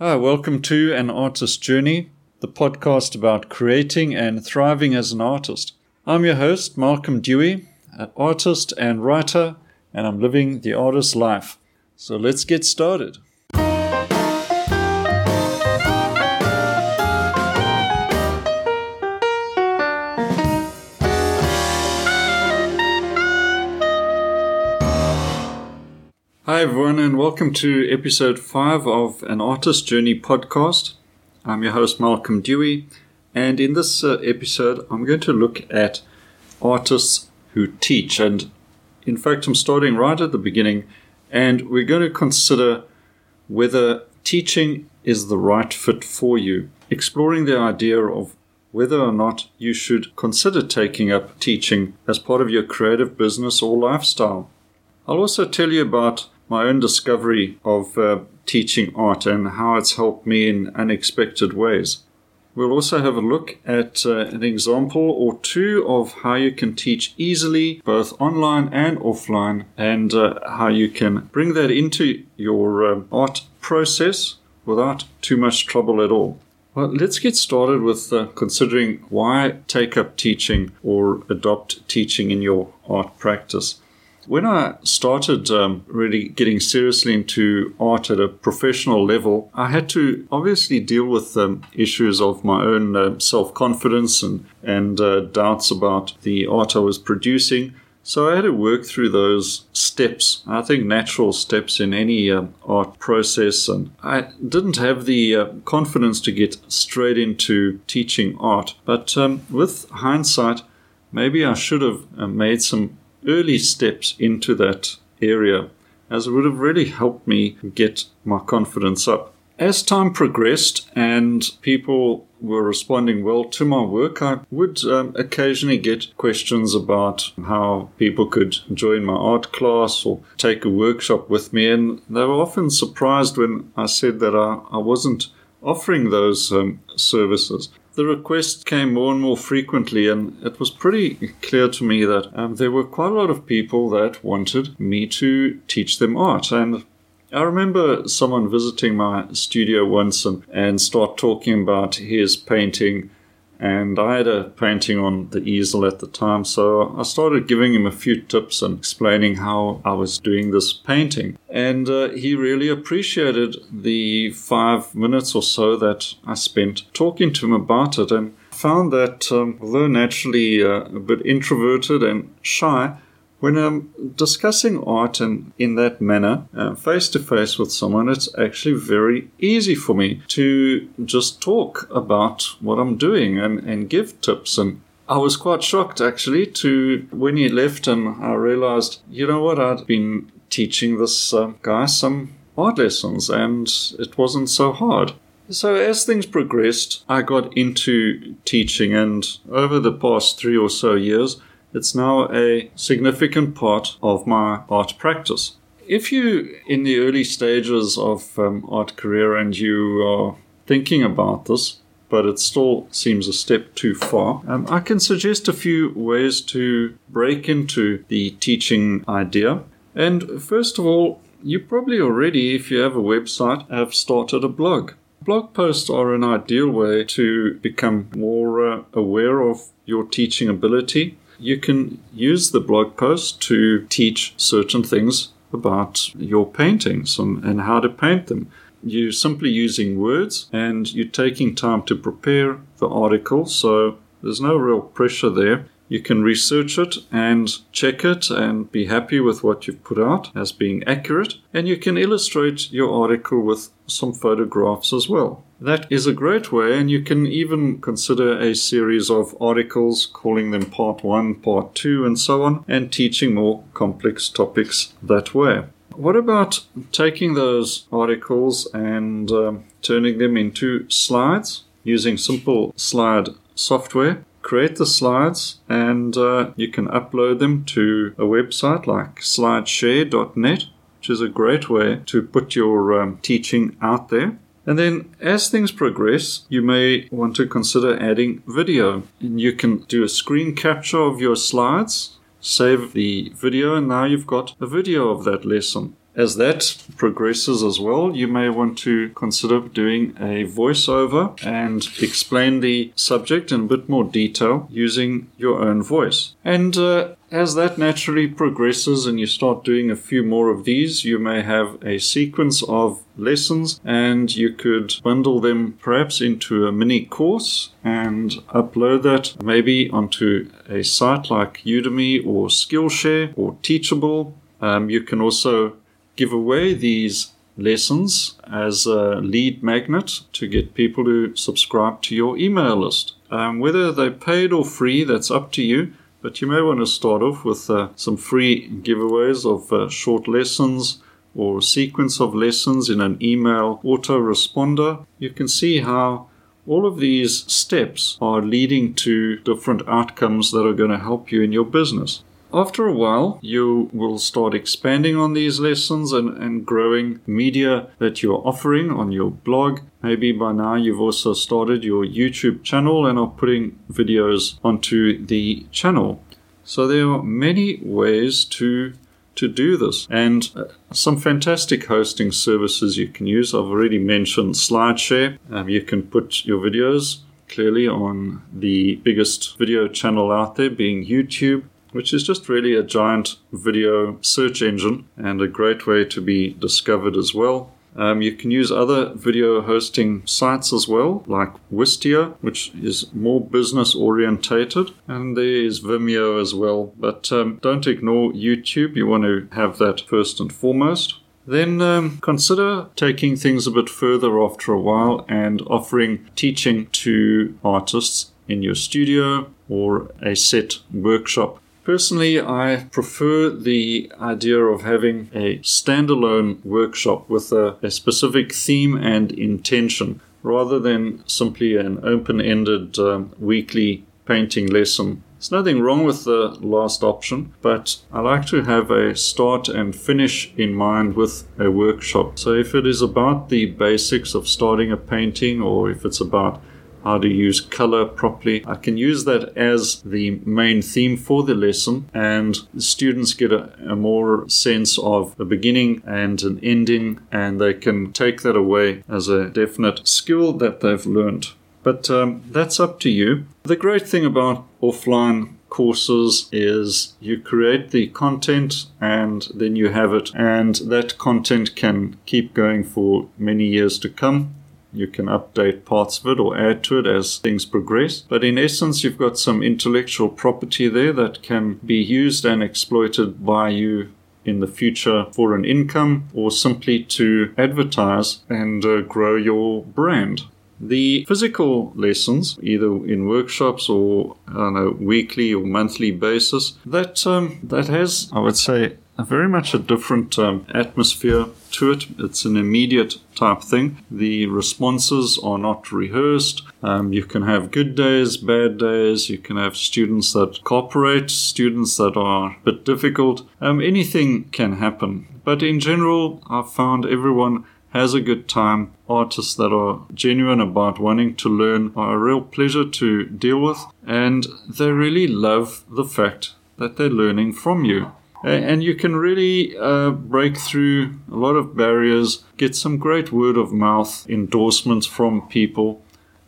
Hi, welcome to An Artist's Journey, the podcast about creating and thriving as an artist. I'm your host, Malcolm Dewey, an artist and writer, and I'm living the artist's life. So let's get started. Hi, everyone, and welcome to episode 5 of An Artist Journey podcast. I'm your host, Malcolm Dewey, and in this uh, episode, I'm going to look at artists who teach. And in fact, I'm starting right at the beginning, and we're going to consider whether teaching is the right fit for you, exploring the idea of whether or not you should consider taking up teaching as part of your creative business or lifestyle. I'll also tell you about my own discovery of uh, teaching art and how it's helped me in unexpected ways. We'll also have a look at uh, an example or two of how you can teach easily, both online and offline, and uh, how you can bring that into your um, art process without too much trouble at all. Well, let's get started with uh, considering why take up teaching or adopt teaching in your art practice. When I started um, really getting seriously into art at a professional level, I had to obviously deal with um, issues of my own uh, self confidence and, and uh, doubts about the art I was producing. So I had to work through those steps, I think natural steps in any uh, art process. And I didn't have the uh, confidence to get straight into teaching art. But um, with hindsight, maybe I should have uh, made some early steps into that area, as it would have really helped me get my confidence up. As time progressed and people were responding well to my work, I would um, occasionally get questions about how people could join my art class or take a workshop with me, and they were often surprised when I said that I, I wasn't offering those um, services the requests came more and more frequently, and it was pretty clear to me that um, there were quite a lot of people that wanted me to teach them art. And I remember someone visiting my studio once and, and start talking about his painting and I had a painting on the easel at the time, so I started giving him a few tips and explaining how I was doing this painting. And uh, he really appreciated the five minutes or so that I spent talking to him about it and found that um, although naturally uh, a bit introverted and shy, when I'm discussing art and in that manner, face to face with someone, it's actually very easy for me to just talk about what I'm doing and, and give tips. And I was quite shocked actually to when he left and I realized, you know what, I'd been teaching this uh, guy some art lessons and it wasn't so hard. So, as things progressed, I got into teaching, and over the past three or so years, it's now a significant part of my art practice. If you in the early stages of um, art career and you are thinking about this, but it still seems a step too far, um, I can suggest a few ways to break into the teaching idea. And first of all, you probably already, if you have a website, have started a blog. Blog posts are an ideal way to become more uh, aware of your teaching ability you can use the blog post to teach certain things about your paintings and, and how to paint them. You're simply using words and you're taking time to prepare the article, so there's no real pressure there. You can research it and check it and be happy with what you've put out as being accurate. And you can illustrate your article with some photographs as well. That is a great way, and you can even consider a series of articles, calling them part one, part two, and so on, and teaching more complex topics that way. What about taking those articles and um, turning them into slides using simple slide software? create the slides and uh, you can upload them to a website like slideshare.net, which is a great way to put your um, teaching out there. And then as things progress, you may want to consider adding video. And you can do a screen capture of your slides, save the video, and now you've got a video of that lesson. As that progresses as well, you may want to consider doing a voiceover and explain the subject in a bit more detail using your own voice. And uh, as that naturally progresses and you start doing a few more of these, you may have a sequence of lessons and you could bundle them perhaps into a mini course and upload that maybe onto a site like Udemy or Skillshare or Teachable. Um, you can also give away these lessons as a lead magnet to get people to subscribe to your email list. Um, whether they're paid or free, that's up to you. But you may want to start off with uh, some free giveaways of uh, short lessons or a sequence of lessons in an email autoresponder. You can see how all of these steps are leading to different outcomes that are going to help you in your business. After a while, you will start expanding on these lessons and, and growing media that you're offering on your blog. Maybe by now you've also started your YouTube channel and are putting videos onto the channel. So there are many ways to to do this and uh, some fantastic hosting services you can use. I've already mentioned SlideShare. Um, you can put your videos clearly on the biggest video channel out there, being YouTube which is just really a giant video search engine and a great way to be discovered as well. Um, you can use other video hosting sites as well, like Wistia, which is more business orientated, and there is Vimeo as well. But um, don't ignore YouTube, you want to have that first and foremost. Then um, consider taking things a bit further after a while and offering teaching to artists in your studio or a set workshop Personally, I prefer the idea of having a standalone workshop with a, a specific theme and intention rather than simply an open ended um, weekly painting lesson. There's nothing wrong with the last option, but I like to have a start and finish in mind with a workshop. So if it is about the basics of starting a painting or if it's about how to use color properly. I can use that as the main theme for the lesson, and students get a, a more sense of a beginning and an ending, and they can take that away as a definite skill that they've learned. But um, that's up to you. The great thing about offline courses is you create the content and then you have it, and that content can keep going for many years to come. You can update parts of it or add to it as things progress. But in essence, you've got some intellectual property there that can be used and exploited by you in the future for an income or simply to advertise and uh, grow your brand. The physical lessons, either in workshops or on a weekly or monthly basis, that um, that has, I would say, a very much a different um, atmosphere to it. It's an immediate type thing. The responses are not rehearsed. Um, you can have good days, bad days. You can have students that cooperate, students that are a bit difficult. Um, anything can happen. But in general, I've found everyone has a good time. Artists that are genuine about wanting to learn are a real pleasure to deal with, and they really love the fact that they're learning from you and you can really uh, break through a lot of barriers, get some great word of mouth endorsements from people.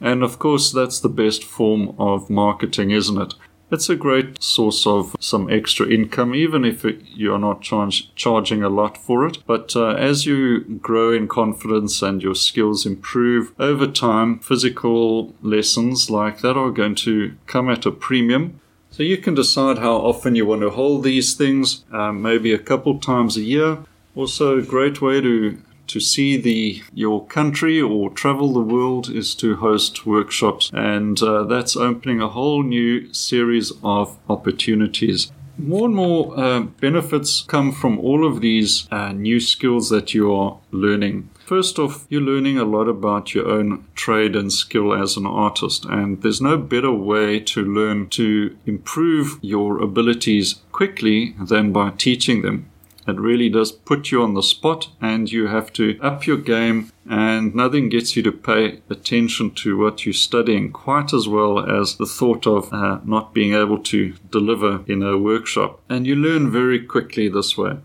And of course, that's the best form of marketing, isn't it? It's a great source of some extra income, even if it, you're not charge, charging a lot for it. But uh, as you grow in confidence and your skills improve over time, physical lessons like that are going to come at a premium. So you can decide how often you want to hold these things, um, maybe a couple times a year. Also, a great way to to see the your country or travel the world is to host workshops, and uh, that's opening a whole new series of opportunities. More and more uh, benefits come from all of these uh, new skills that you are learning. First off, you're learning a lot about your own trade and skill as an artist, and there's no better way to learn to improve your abilities quickly than by teaching them. It really does put you on the spot, and you have to up your game, and nothing gets you to pay attention to what you're studying quite as well as the thought of uh, not being able to deliver in a workshop. And you learn very quickly this way.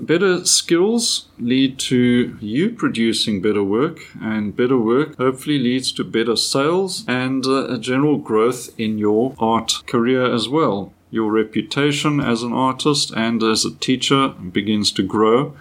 Better skills lead to you producing better work, and better work hopefully leads to better sales and uh, a general growth in your art career as well. Your reputation as an artist and as a teacher begins to grow,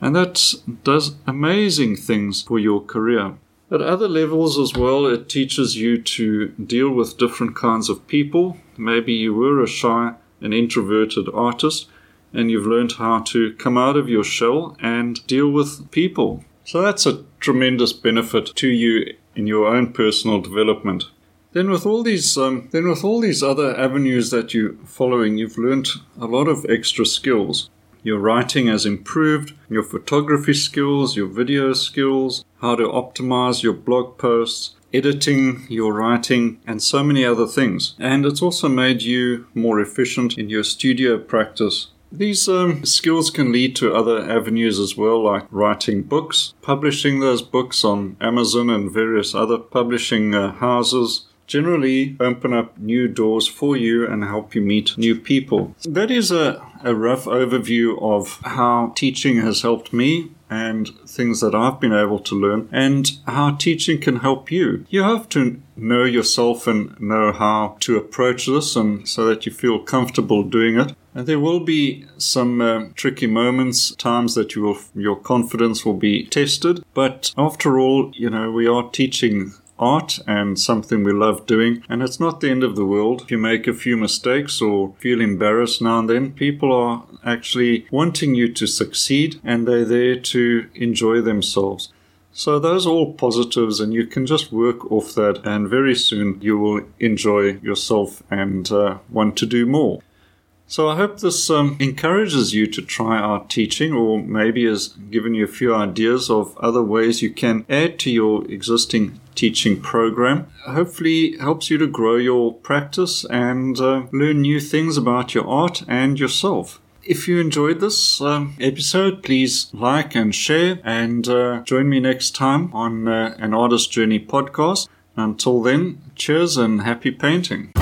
and that does amazing things for your career. At other levels as well, it teaches you to deal with different kinds of people. Maybe you were a shy and introverted artist and you've learned how to come out of your shell and deal with people. So that's a tremendous benefit to you in your own personal development. Then with all these, um, then with all these other avenues that you're following, you've learned a lot of extra skills. Your writing has improved, your photography skills, your video skills, how to optimize your blog posts, editing your writing, and so many other things. And it's also made you more efficient in your studio practice. These um, skills can lead to other avenues as well, like writing books, publishing those books on Amazon and various other publishing uh, houses, generally open up new doors for you and help you meet new people. That is a, a rough overview of how teaching has helped me and things that I've been able to learn and how teaching can help you. You have to know yourself and know how to approach this and so that you feel comfortable doing it. And there will be some uh, tricky moments, times that you will, your confidence will be tested. But after all, you know, we are teaching art and something we love doing. And it's not the end of the world. If you make a few mistakes or feel embarrassed now and then, people are actually wanting you to succeed and they're there to enjoy themselves. So those are all positives, and you can just work off that, and very soon you will enjoy yourself and uh, want to do more. So I hope this um, encourages you to try art teaching, or maybe has given you a few ideas of other ways you can add to your existing teaching program. Hopefully, helps you to grow your practice and uh, learn new things about your art and yourself. If you enjoyed this um, episode, please like and share, and uh, join me next time on uh, an Artist Journey podcast. Until then, cheers and happy painting.